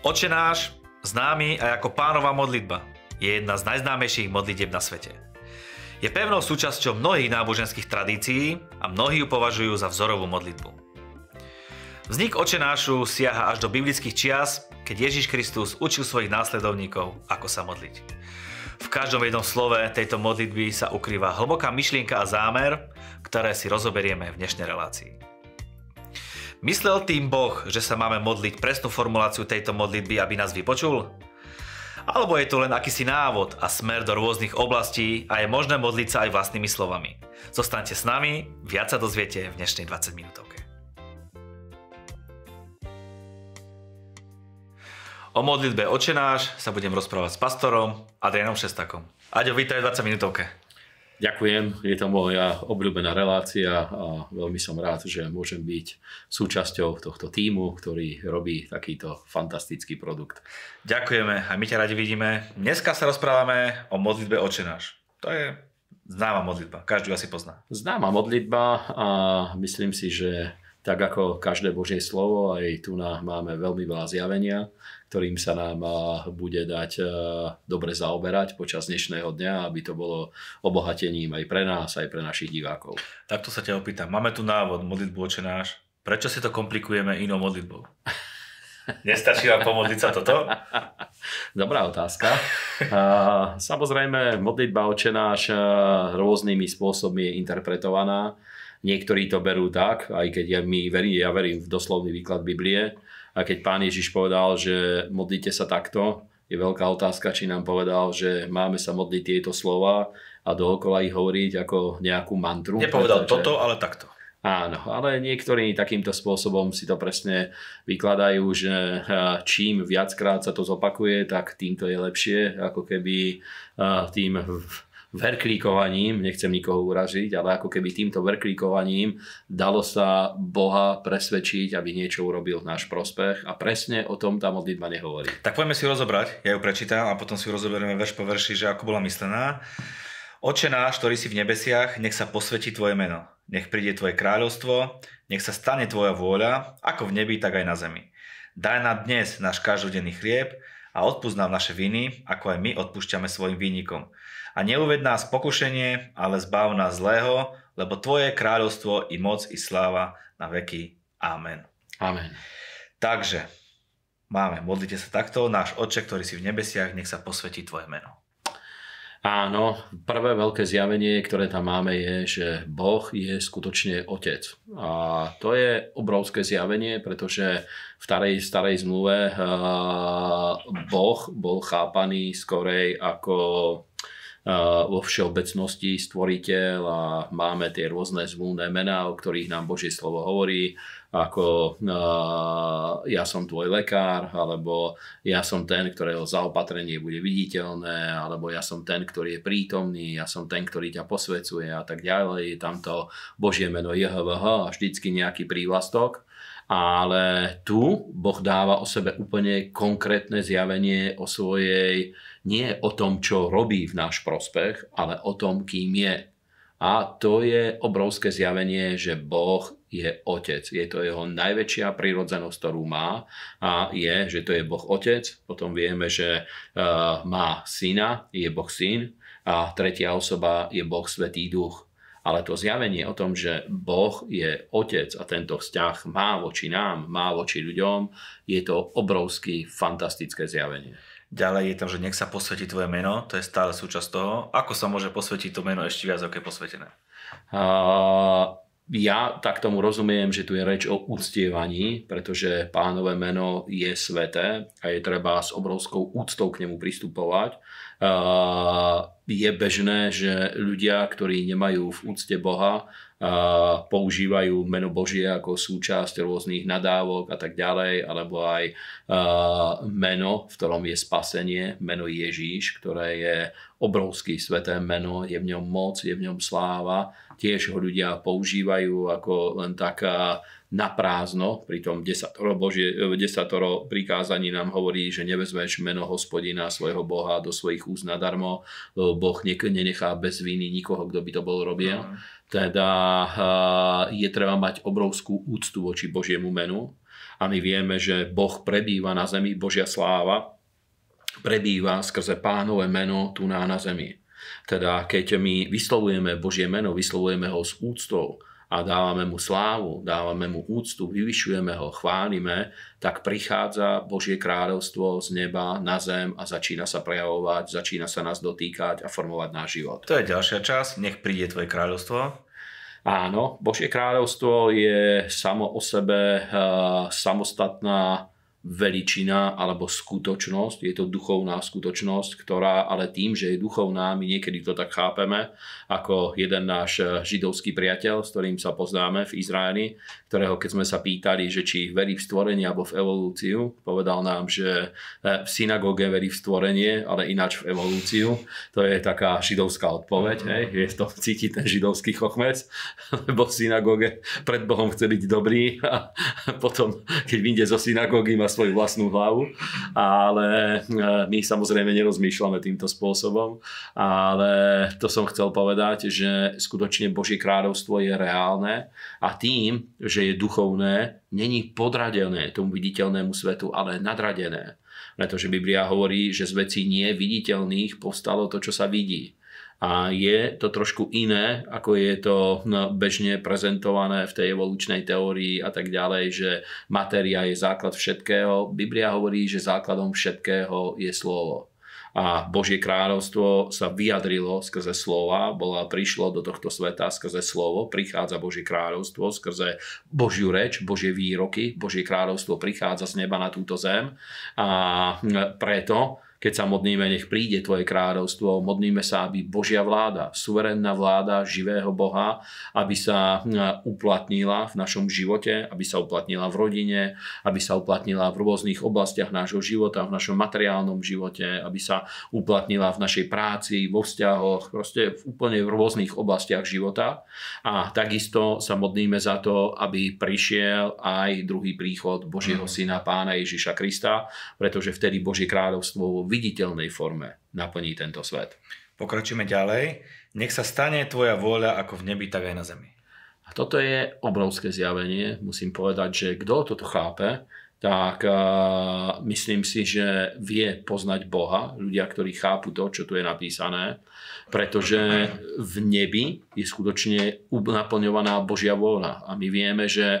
Oče náš, známy aj ako pánova modlitba, je jedna z najznámejších modlitieb na svete. Je pevnou súčasťou mnohých náboženských tradícií a mnohí ju považujú za vzorovú modlitbu. Vznik Oče nášu siaha až do biblických čias, keď Ježiš Kristus učil svojich následovníkov, ako sa modliť. V každom jednom slove tejto modlitby sa ukrýva hlboká myšlienka a zámer, ktoré si rozoberieme v dnešnej relácii. Myslel tým Boh, že sa máme modliť presnú formuláciu tejto modlitby, aby nás vypočul? Alebo je to len akýsi návod a smer do rôznych oblastí a je možné modliť sa aj vlastnými slovami? Zostaňte s nami, viac sa dozviete v dnešnej 20 minútovke. O modlitbe očenáš sa budem rozprávať s pastorom Adrianom Šestakom. Aďo, vítaj v 20 minútovke. Ďakujem, je to moja obľúbená relácia a veľmi som rád, že môžem byť súčasťou tohto týmu, ktorý robí takýto fantastický produkt. Ďakujeme a my ťa radi vidíme. Dneska sa rozprávame o modlitbe očenáš. To je známa modlitba, každý asi pozná. Známa modlitba a myslím si, že tak ako každé Božie slovo, aj tu máme veľmi veľa zjavenia, ktorým sa nám bude dať dobre zaoberať počas dnešného dňa, aby to bolo obohatením aj pre nás, aj pre našich divákov. Takto sa ťa opýtam. Máme tu návod, modlitbu očenáš. Prečo si to komplikujeme inou modlitbou? Nestačí vám pomodliť sa toto? Dobrá otázka. Samozrejme, modlitba očenáš rôznymi spôsobmi je interpretovaná Niektorí to berú tak, aj keď ja, my verím, ja verím v doslovný výklad Biblie. A keď pán Ježiš povedal, že modlite sa takto, je veľká otázka, či nám povedal, že máme sa modliť tieto slova a dookola ich hovoriť ako nejakú mantru. Nepovedal pretože... toto, ale takto. Áno, ale niektorí takýmto spôsobom si to presne vykladajú, že čím viackrát sa to zopakuje, tak tým to je lepšie, ako keby tým verklíkovaním, nechcem nikoho uražiť, ale ako keby týmto verklíkovaním dalo sa Boha presvedčiť, aby niečo urobil v náš prospech a presne o tom tá modlitba nehovorí. Tak poďme si rozobrať, ja ju prečítam a potom si rozoberieme verš po verši, že ako bola myslená. Oče náš, ktorý si v nebesiach, nech sa posvetí Tvoje meno. Nech príde Tvoje kráľovstvo, nech sa stane Tvoja vôľa, ako v nebi, tak aj na zemi. Daj nám dnes náš každodenný chlieb a odpúsť nám naše viny, ako aj my odpúšťame svojim výnikom a neuved nás pokušenie, ale zbav nás zlého, lebo Tvoje kráľovstvo i moc i sláva na veky. Amen. Amen. Takže máme, modlite sa takto, náš Otče, ktorý si v nebesiach, nech sa posvetí Tvoje meno. Áno, prvé veľké zjavenie, ktoré tam máme, je, že Boh je skutočne Otec. A to je obrovské zjavenie, pretože v starej, starej zmluve Boh bol chápaný skorej ako vo všeobecnosti stvoriteľ a máme tie rôzne zmluvné mená, o ktorých nám Božie slovo hovorí, ako ja som tvoj lekár, alebo ja som ten, ktorého zaopatrenie bude viditeľné, alebo ja som ten, ktorý je prítomný, ja som ten, ktorý ťa posvecuje a tak ďalej. Je tam to Božie meno JHVH a vždycky nejaký prívlastok ale tu Boh dáva o sebe úplne konkrétne zjavenie o svojej, nie o tom, čo robí v náš prospech, ale o tom, kým je. A to je obrovské zjavenie, že Boh je otec. Je to jeho najväčšia prírodzenosť, ktorú má a je, že to je Boh otec. Potom vieme, že uh, má syna, je Boh syn a tretia osoba je Boh svetý duch. Ale to zjavenie o tom, že Boh je otec a tento vzťah má voči nám, má voči ľuďom, je to obrovský, fantastické zjavenie. Ďalej je tam, že nech sa posvetí tvoje meno, to je stále súčasť toho. Ako sa môže posvetiť to meno ešte viac, ako je posvetené? Uh, ja tak tomu rozumiem, že tu je reč o uctievaní, pretože pánové meno je sveté a je treba s obrovskou úctou k nemu pristupovať. Je bežné, že ľudia, ktorí nemajú v úcte Boha, používajú meno Božie ako súčasť rôznych nadávok a tak ďalej, alebo aj meno, v ktorom je spasenie, meno Ježíš, ktoré je obrovský sveté meno, je v ňom moc, je v ňom sláva. Tiež ho ľudia používajú ako len taká na prázdno, pritom desatoro, Božie, desatoro prikázaní nám hovorí, že nevezmeš meno hospodina svojho Boha do svojich úst nadarmo, Boh nenechá bez viny nikoho, kto by to bol robil. No. Teda je treba mať obrovskú úctu voči Božiemu menu A my vieme, že Boh prebýva na zemi, Božia sláva prebýva skrze pánové meno tu na, na zemi. Teda keď my vyslovujeme Božie meno, vyslovujeme ho s úctou, a dávame mu slávu, dávame mu úctu, vyvyšujeme ho, chválime, tak prichádza Božie kráľovstvo z neba na zem a začína sa prejavovať, začína sa nás dotýkať a formovať náš život. To je ďalšia časť, nech príde tvoje kráľovstvo. Áno, Božie kráľovstvo je samo o sebe uh, samostatná veličina alebo skutočnosť, je to duchovná skutočnosť, ktorá ale tým, že je duchovná, my niekedy to tak chápeme, ako jeden náš židovský priateľ, s ktorým sa poznáme v Izraeli, ktorého keď sme sa pýtali, že či verí v stvorenie alebo v evolúciu, povedal nám, že v synagóge verí v stvorenie, ale ináč v evolúciu. To je taká židovská odpoveď, hej. je to cítiť ten židovský chochmec, lebo v synagóge pred Bohom chce byť dobrý a potom, keď vyjde zo synagógy, má svoju vlastnú hlavu, ale e, my samozrejme nerozmýšľame týmto spôsobom, ale to som chcel povedať, že skutočne Božie kráľovstvo je reálne a tým, že je duchovné, není podradené tomu viditeľnému svetu, ale nadradené. Pretože Biblia hovorí, že z vecí nie viditeľných povstalo to, čo sa vidí a je to trošku iné, ako je to no, bežne prezentované v tej evolučnej teórii a tak ďalej, že matéria je základ všetkého. Biblia hovorí, že základom všetkého je slovo. A Božie kráľovstvo sa vyjadrilo skrze slova, bola, prišlo do tohto sveta skrze slovo, prichádza Božie kráľovstvo skrze Božiu reč, Božie výroky, Božie kráľovstvo prichádza z neba na túto zem a preto keď sa modlíme, nech príde Tvoje kráľovstvo, modlíme sa, aby Božia vláda, suverénna vláda živého Boha, aby sa hm, uplatnila v našom živote, aby sa uplatnila v rodine, aby sa uplatnila v rôznych oblastiach nášho života, v našom materiálnom živote, aby sa uplatnila v našej práci, vo vzťahoch, proste v úplne v rôznych oblastiach života. A takisto sa modlíme za to, aby prišiel aj druhý príchod Božieho mhm. Syna, Pána Ježiša Krista, pretože vtedy Božie kráľovstvo viditeľnej forme naplní tento svet. Pokračujeme ďalej. Nech sa stane tvoja vôľa ako v nebi, tak aj na zemi. A toto je obrovské zjavenie. Musím povedať, že kto toto chápe, tak uh, myslím si, že vie poznať Boha, ľudia, ktorí chápu to, čo tu je napísané pretože v nebi je skutočne naplňovaná Božia vôľa. A my vieme, že e,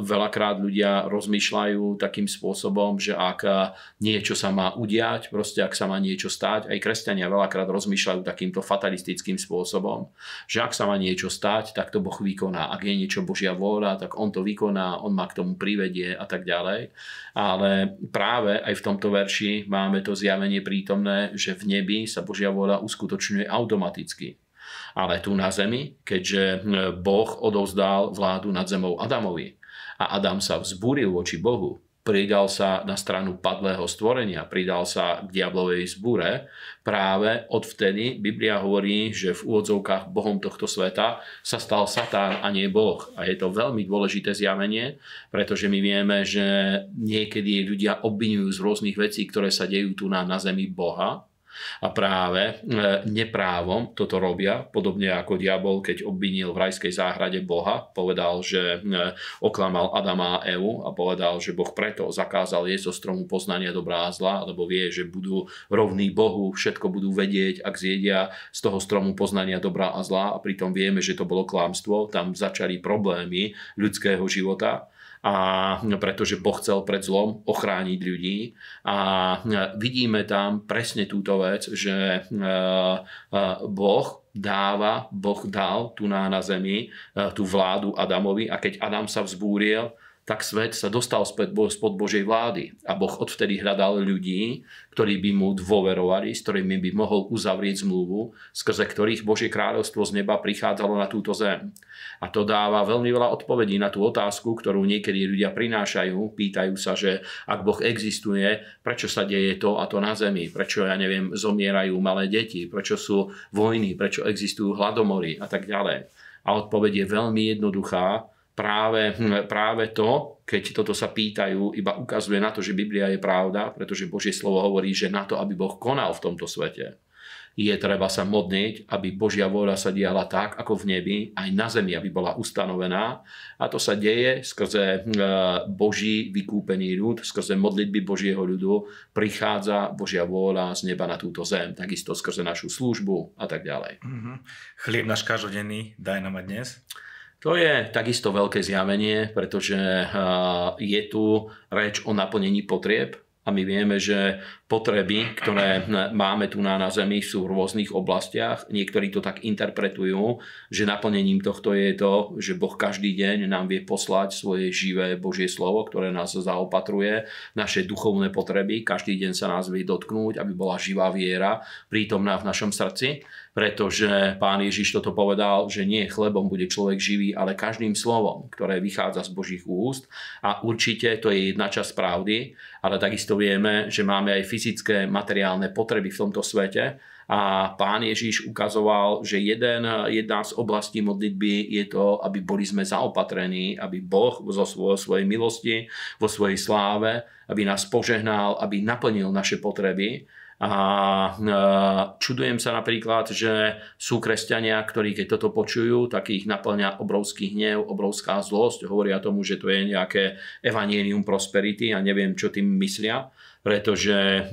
veľakrát ľudia rozmýšľajú takým spôsobom, že ak e, niečo sa má udiať, proste ak sa má niečo stať, aj kresťania veľakrát rozmýšľajú takýmto fatalistickým spôsobom, že ak sa má niečo stať, tak to Boh vykoná. Ak je niečo Božia vôľa, tak On to vykoná, On ma k tomu privedie a tak ďalej. Ale práve aj v tomto verši máme to zjavenie prítomné, že v nebi sa Božia vôľa uskutočňuje automaticky. Ale tu na zemi, keďže hm, Boh odovzdal vládu nad zemou Adamovi a Adam sa vzbúril voči Bohu, pridal sa na stranu padlého stvorenia, pridal sa k diablovej zbúre, práve odvtedy Biblia hovorí, že v úvodzovkách Bohom tohto sveta sa stal Satán a nie Boh. A je to veľmi dôležité zjavenie, pretože my vieme, že niekedy ľudia obvinujú z rôznych vecí, ktoré sa dejú tu na, na zemi Boha, a práve e, neprávom toto robia, podobne ako diabol, keď obvinil v rajskej záhrade Boha, povedal, že e, oklamal Adama a Evu a povedal, že Boh preto zakázal jesť zo stromu poznania dobrá a zla, lebo vie, že budú rovní Bohu, všetko budú vedieť, ak zjedia z toho stromu poznania dobrá a zla. A pritom vieme, že to bolo klamstvo, tam začali problémy ľudského života a pretože Boh chcel pred zlom ochrániť ľudí. A vidíme tam presne túto vec, že e, e, Boh dáva, Boh dal tu na, na zemi e, tú vládu Adamovi. A keď Adam sa vzbúril, tak svet sa dostal späť spod Božej vlády. A Boh odvtedy hľadal ľudí, ktorí by mu dôverovali, s ktorými by mohol uzavrieť zmluvu, skrze ktorých Božie kráľovstvo z neba prichádzalo na túto zem. A to dáva veľmi veľa odpovedí na tú otázku, ktorú niekedy ľudia prinášajú. Pýtajú sa, že ak Boh existuje, prečo sa deje to a to na zemi? Prečo, ja neviem, zomierajú malé deti? Prečo sú vojny? Prečo existujú hladomory? A tak ďalej. A odpoveď je veľmi jednoduchá práve, hm, práve to, keď toto sa pýtajú, iba ukazuje na to, že Biblia je pravda, pretože Božie slovo hovorí, že na to, aby Boh konal v tomto svete, je treba sa modniť, aby Božia vôľa sa diala tak, ako v nebi, aj na zemi, aby bola ustanovená. A to sa deje skrze e, Boží vykúpený ľud, skrze modlitby Božieho ľudu prichádza Božia vôľa z neba na túto zem, takisto skrze našu službu a tak ďalej. Mm-hmm. Chlieb náš každodenný daj nám dnes. To je takisto veľké zjavenie, pretože je tu reč o naplnení potrieb a my vieme, že potreby, ktoré máme tu na, na Zemi, sú v rôznych oblastiach. Niektorí to tak interpretujú, že naplnením tohto je to, že Boh každý deň nám vie poslať svoje živé Božie slovo, ktoré nás zaopatruje, naše duchovné potreby. Každý deň sa nás vie dotknúť, aby bola živá viera prítomná v našom srdci pretože pán Ježiš toto povedal, že nie chlebom bude človek živý, ale každým slovom, ktoré vychádza z Božích úst. A určite to je jedna časť pravdy, ale takisto vieme, že máme aj fyzické, materiálne potreby v tomto svete. A pán Ježiš ukazoval, že jeden, jedna z oblastí modlitby je to, aby boli sme zaopatrení, aby Boh zo svojej milosti, vo svojej sláve, aby nás požehnal, aby naplnil naše potreby a čudujem sa napríklad, že sú kresťania, ktorí keď toto počujú, tak ich naplňa obrovský hnev, obrovská zlosť. Hovoria tomu, že to je nejaké evanielium prosperity a neviem, čo tým myslia, pretože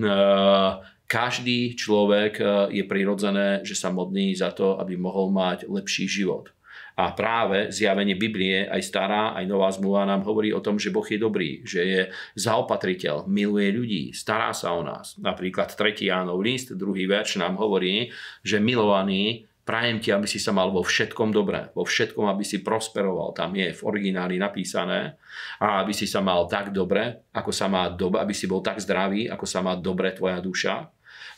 každý človek je prirodzené, že sa modní za to, aby mohol mať lepší život. A práve zjavenie Biblie, aj stará, aj nová zmluva nám hovorí o tom, že Boh je dobrý, že je zaopatriteľ, miluje ľudí, stará sa o nás. Napríklad 3. Jánov list, druhý verš nám hovorí, že milovaný, prajem ti, aby si sa mal vo všetkom dobre, vo všetkom, aby si prosperoval. Tam je v origináli napísané. A aby si sa mal tak dobre, ako sa má dobre, aby si bol tak zdravý, ako sa má dobre tvoja duša.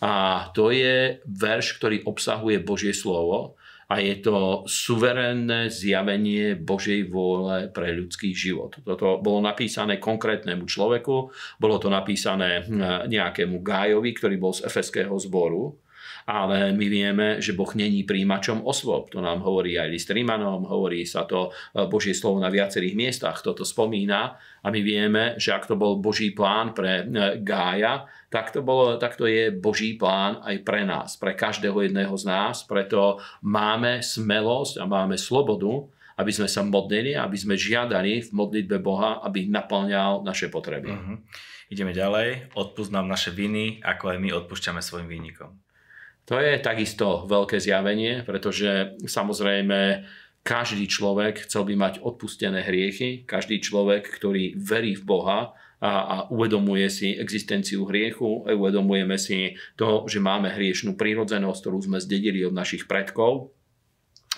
A to je verš, ktorý obsahuje Božie slovo a je to suverénne zjavenie Božej vôle pre ľudský život. Toto bolo napísané konkrétnemu človeku, bolo to napísané hm, nejakému Gájovi, ktorý bol z efeského zboru ale my vieme, že Boh není príjimačom osôb. To nám hovorí aj list Rímanom, hovorí sa to e, Božie slovo na viacerých miestach, toto spomína a my vieme, že ak to bol Boží plán pre e, Gája, tak to, bolo, tak to je Boží plán aj pre nás, pre každého jedného z nás, preto máme smelosť a máme slobodu, aby sme sa modlili, aby sme žiadali v modlitbe Boha, aby naplňal naše potreby. Uh-huh. Ideme ďalej. Odpúsť nám naše viny, ako aj my odpúšťame svojim výnikom. To je takisto veľké zjavenie, pretože samozrejme každý človek chcel by mať odpustené hriechy, každý človek, ktorý verí v Boha a, a uvedomuje si existenciu hriechu, uvedomujeme si to, že máme hriešnú prírodzenosť, ktorú sme zdedili od našich predkov,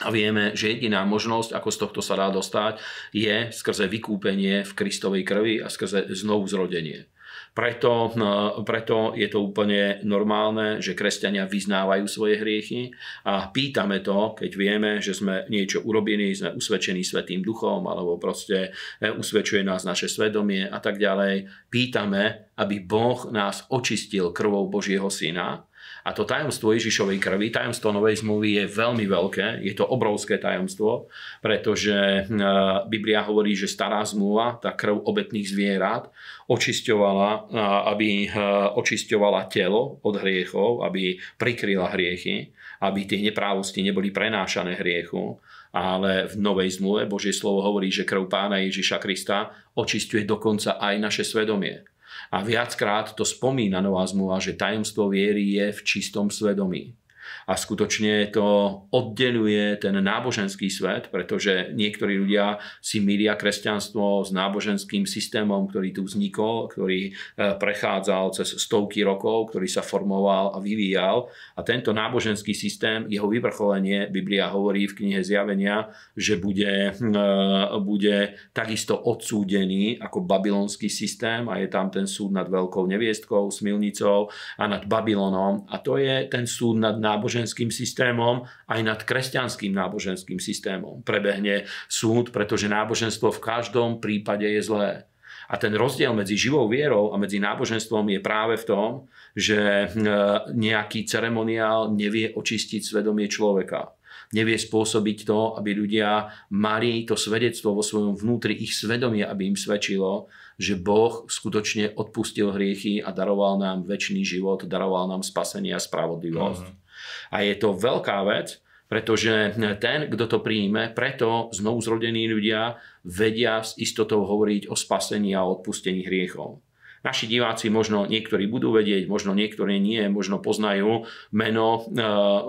a vieme, že jediná možnosť, ako z tohto sa dá dostať, je skrze vykúpenie v Kristovej krvi a skrze znovu zrodenie. Preto, no, preto je to úplne normálne, že kresťania vyznávajú svoje hriechy a pýtame to, keď vieme, že sme niečo urobili, sme usvedčení Svetým duchom alebo proste e, usvedčuje nás naše svedomie a tak ďalej. Pýtame, aby Boh nás očistil krvou Božieho Syna a to tajomstvo Ježišovej krvi, tajomstvo Novej zmluvy je veľmi veľké, je to obrovské tajomstvo, pretože e, Biblia hovorí, že stará zmluva, tá krv obetných zvierat, očisťovala, e, aby e, očisťovala telo od hriechov, aby prikryla hriechy, aby tie neprávosti neboli prenášané hriechu ale v Novej zmluve Božie slovo hovorí, že krv pána Ježiša Krista očistuje dokonca aj naše svedomie. A viackrát to spomína Nová zmluva, že tajomstvo viery je v čistom svedomí a skutočne to oddeluje ten náboženský svet, pretože niektorí ľudia si milia kresťanstvo s náboženským systémom, ktorý tu vznikol, ktorý e, prechádzal cez stovky rokov, ktorý sa formoval a vyvíjal. A tento náboženský systém, jeho vyvrcholenie, Biblia hovorí v knihe Zjavenia, že bude, e, bude takisto odsúdený ako babylonský systém a je tam ten súd nad veľkou neviestkou, smilnicou a nad Babylonom. A to je ten súd nad náboženským náboženským systémom, aj nad kresťanským náboženským systémom. Prebehne súd, pretože náboženstvo v každom prípade je zlé. A ten rozdiel medzi živou vierou a medzi náboženstvom je práve v tom, že e, nejaký ceremoniál nevie očistiť svedomie človeka. Nevie spôsobiť to, aby ľudia mali to svedectvo vo svojom vnútri, ich svedomie, aby im svedčilo, že Boh skutočne odpustil hriechy a daroval nám väčší život, daroval nám spasenie a spravodlivosť. Uh-huh. A je to veľká vec, pretože ten, kto to príjme, preto znovu zrodení ľudia vedia s istotou hovoriť o spasení a odpustení hriechov. Naši diváci možno niektorí budú vedieť, možno niektorí nie, možno poznajú meno e,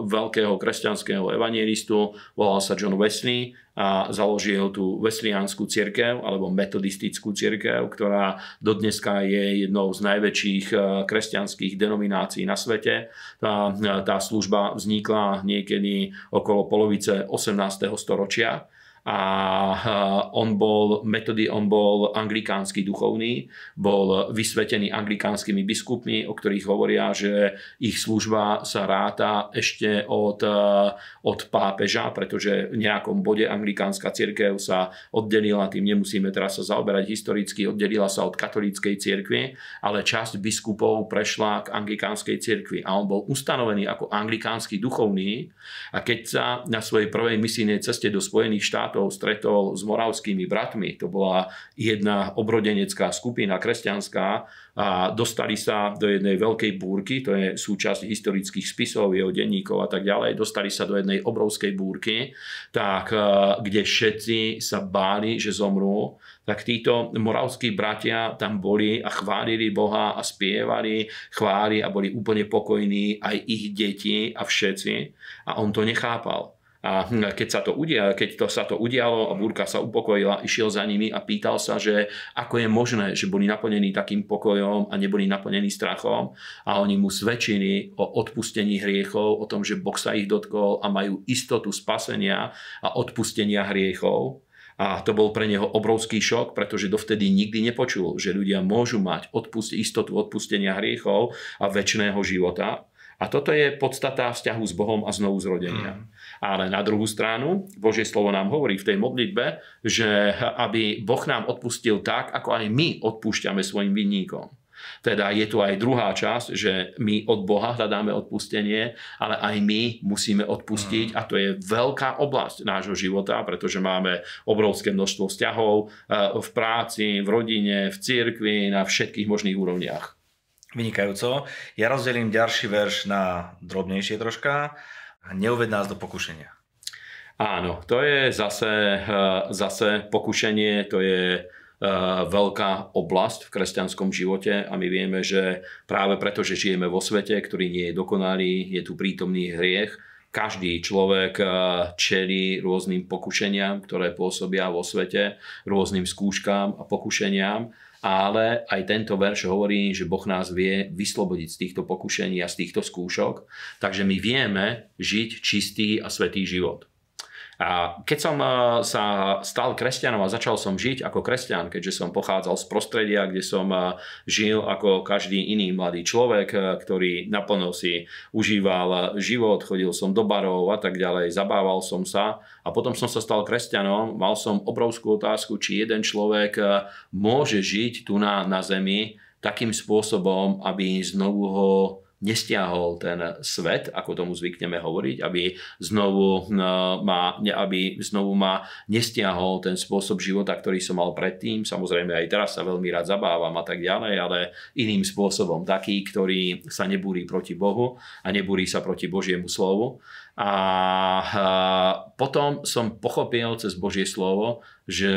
veľkého kresťanského evangelistu, volal sa John Wesley a založil tú Wesleyanskú církev alebo metodistickú církev, ktorá dodneska je jednou z najväčších e, kresťanských denominácií na svete. Tá, tá služba vznikla niekedy okolo polovice 18. storočia a on bol, metody, on bol anglikánsky duchovný, bol vysvetený anglikánskymi biskupmi, o ktorých hovoria, že ich služba sa ráta ešte od, od pápeža, pretože v nejakom bode anglikánska cirkev sa oddelila, tým nemusíme teraz sa zaoberať historicky, oddelila sa od katolíckej cirkvi, ale časť biskupov prešla k anglikánskej cirkvi. A on bol ustanovený ako anglikánsky duchovný a keď sa na svojej prvej misijnej ceste do Spojených štátov štátov stretol s moravskými bratmi. To bola jedna obrodenecká skupina kresťanská a dostali sa do jednej veľkej búrky, to je súčasť historických spisov, jeho denníkov a tak ďalej, dostali sa do jednej obrovskej búrky, tak, e, kde všetci sa báli, že zomrú, tak títo moravskí bratia tam boli a chválili Boha a spievali chváli a boli úplne pokojní aj ich deti a všetci. A on to nechápal. A keď sa to udialo, keď to sa to udialo a búrka sa upokojila, išiel za nimi a pýtal sa, že ako je možné, že boli naplnení takým pokojom a neboli naplnení strachom a oni mu svedčili o odpustení hriechov, o tom, že Boh sa ich dotkol a majú istotu spasenia a odpustenia hriechov. A to bol pre neho obrovský šok, pretože dovtedy nikdy nepočul, že ľudia môžu mať odpust- istotu odpustenia hriechov a väčšného života. A toto je podstata vzťahu s Bohom a znovu zrodenia. Mm. Ale na druhú stranu, Božie slovo nám hovorí v tej modlitbe, že aby Boh nám odpustil tak, ako aj my odpúšťame svojim vinníkom. Teda je tu aj druhá časť, že my od Boha hľadáme odpustenie, ale aj my musíme odpustiť a to je veľká oblasť nášho života, pretože máme obrovské množstvo vzťahov eh, v práci, v rodine, v cirkvi, na všetkých možných úrovniach. Vynikajúco. Ja rozdelím ďalší verš na drobnejšie troška. Neuved nás do pokušenia. Áno, to je zase, eh, zase pokušenie, to je eh, veľká oblasť v kresťanskom živote a my vieme, že práve preto, že žijeme vo svete, ktorý nie je dokonalý, je tu prítomný hriech, každý človek eh, čelí rôznym pokušeniam, ktoré pôsobia vo svete, rôznym skúškám a pokušeniam ale aj tento verš hovorí, že Boh nás vie vyslobodiť z týchto pokušení a z týchto skúšok, takže my vieme žiť čistý a svetý život. A keď som eh, sa stal kresťanom a začal som žiť ako kresťan, keďže som pochádzal z prostredia, kde som eh, žil ako každý iný mladý človek, eh, ktorý naplno si užíval život, chodil som do barov a tak ďalej, zabával som sa. A potom som sa stal kresťanom, mal som obrovskú otázku, či jeden človek môže žiť tu na, na zemi takým spôsobom, aby znovu ho nestiahol ten svet, ako tomu zvykneme hovoriť, aby znovu, no, ma, aby znovu ma nestiahol ten spôsob života, ktorý som mal predtým. Samozrejme aj teraz sa veľmi rád zabávam a tak ďalej, ale iným spôsobom. Taký, ktorý sa nebúri proti Bohu a nebúri sa proti Božiemu slovu. A potom som pochopil cez Božie slovo, že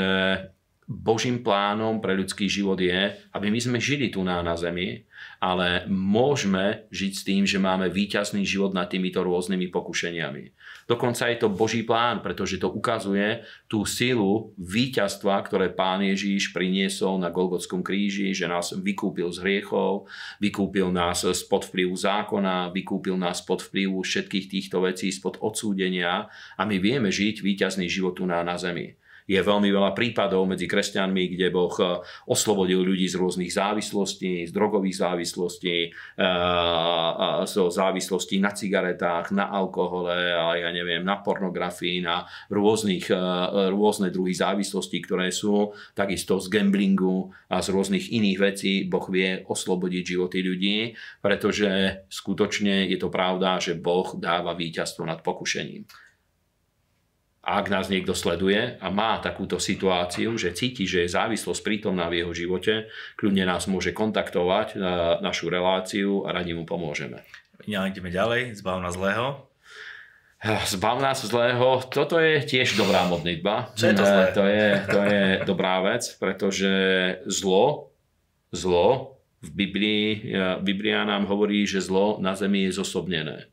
Božím plánom pre ľudský život je, aby my sme žili tu na, na zemi, ale môžeme žiť s tým, že máme výťazný život nad týmito rôznymi pokušeniami. Dokonca je to Boží plán, pretože to ukazuje tú silu víťazstva, ktoré Pán Ježíš priniesol na Golgotskom kríži, že nás vykúpil z hriechov, vykúpil nás spod vplyvu zákona, vykúpil nás spod vplyvu všetkých týchto vecí, spod odsúdenia a my vieme žiť víťazný život tu na, na zemi je veľmi veľa prípadov medzi kresťanmi, kde Boh eh, oslobodil ľudí z rôznych závislostí, z drogových závislostí, eh, zo závislostí na cigaretách, na alkohole, a ja neviem, na pornografii, na rôznych, eh, rôzne druhy závislostí, ktoré sú, takisto z gamblingu a z rôznych iných vecí Boh vie oslobodiť životy ľudí, pretože skutočne je to pravda, že Boh dáva víťazstvo nad pokušením. A ak nás niekto sleduje a má takúto situáciu, že cíti, že je závislosť prítomná v jeho živote, kľudne nás môže kontaktovať na našu reláciu a radi mu pomôžeme. Ja ideme ďalej, zbav nás zlého. Zbav nás zlého, toto je tiež dobrá modlitba. Čo je to zlé? To je, to je dobrá vec, pretože zlo, zlo v Biblii, Biblia nám hovorí, že zlo na zemi je zosobnené.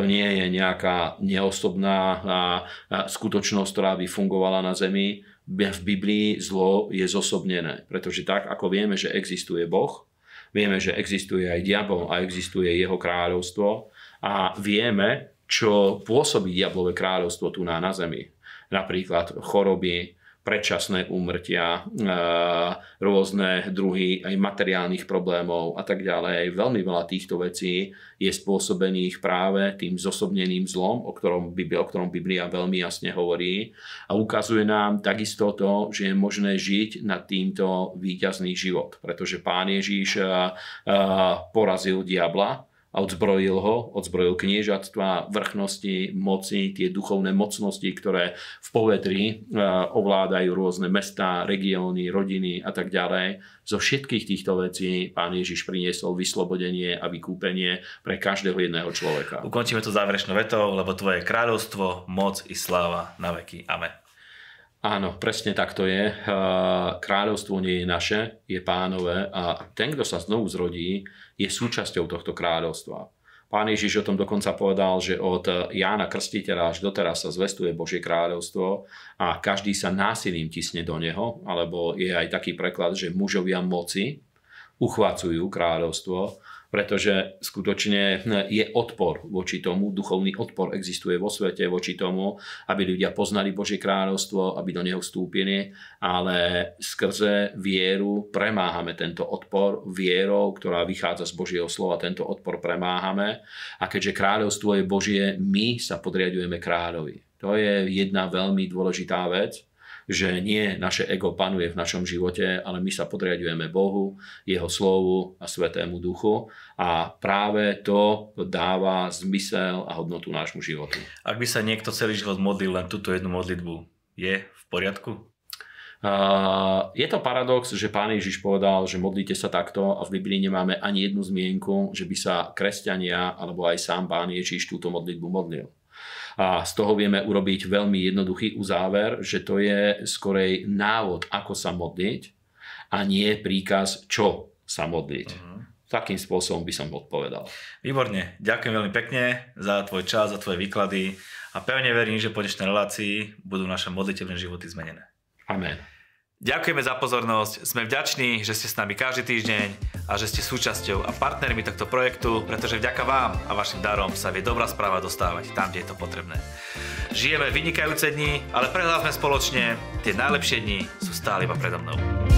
To nie je nejaká neosobná skutočnosť, ktorá by fungovala na zemi. V Biblii zlo je zosobnené, pretože tak, ako vieme, že existuje Boh, vieme, že existuje aj diabol a existuje jeho kráľovstvo a vieme, čo pôsobí diablové kráľovstvo tu na, na zemi. Napríklad choroby, predčasné úmrtia, rôzne druhy aj materiálnych problémov a tak ďalej. Veľmi veľa týchto vecí je spôsobených práve tým zosobneným zlom, o ktorom, o ktorom Biblia veľmi jasne hovorí a ukazuje nám takisto to, že je možné žiť nad týmto výťazný život, pretože Pán Ježíš porazil diabla, a odzbrojil ho, odzbrojil kniežatstva, vrchnosti, moci, tie duchovné mocnosti, ktoré v povetri e, ovládajú rôzne mestá, regióny, rodiny a tak ďalej. Zo všetkých týchto vecí pán Ježiš priniesol vyslobodenie a vykúpenie pre každého jedného človeka. Ukončíme to záverečnou vetou, lebo tvoje kráľovstvo, moc i sláva na veky. Amen. Áno, presne tak to je. Kráľovstvo nie je naše, je pánové a ten, kto sa znovu zrodí, je súčasťou tohto kráľovstva. Pán Ježiš o tom dokonca povedal, že od Jána Krstiteľa až doteraz sa zvestuje Božie kráľovstvo a každý sa násilím tisne do neho, alebo je aj taký preklad, že mužovia moci uchvacujú kráľovstvo pretože skutočne je odpor voči tomu, duchovný odpor existuje vo svete voči tomu, aby ľudia poznali Božie kráľovstvo, aby do neho vstúpili, ale skrze vieru premáhame tento odpor vierou, ktorá vychádza z Božieho slova, tento odpor premáhame a keďže kráľovstvo je Božie, my sa podriadujeme kráľovi. To je jedna veľmi dôležitá vec, že nie naše ego panuje v našom živote, ale my sa podriadujeme Bohu, Jeho slovu a Svetému Duchu a práve to dáva zmysel a hodnotu nášmu životu. Ak by sa niekto celý život modlil len túto jednu modlitbu, je v poriadku? Uh, je to paradox, že pán Ježiš povedal, že modlite sa takto a v Biblii nemáme ani jednu zmienku, že by sa kresťania alebo aj sám pán Ježiš túto modlitbu modlil. A z toho vieme urobiť veľmi jednoduchý uzáver, že to je skorej návod, ako sa modliť a nie príkaz, čo sa modliť. Uh-huh. Takým spôsobom by som odpovedal. Výborne, ďakujem veľmi pekne za tvoj čas, za tvoje výklady a pevne verím, že po dnešnej relácii budú naše modliteľné životy zmenené. Amen. Ďakujeme za pozornosť, sme vďační, že ste s nami každý týždeň a že ste súčasťou a partnermi tohto projektu, pretože vďaka vám a vašim darom sa vie dobrá správa dostávať tam, kde je to potrebné. Žijeme vynikajúce dni, ale prehlásme spoločne, tie najlepšie dni sú stále iba predo mnou.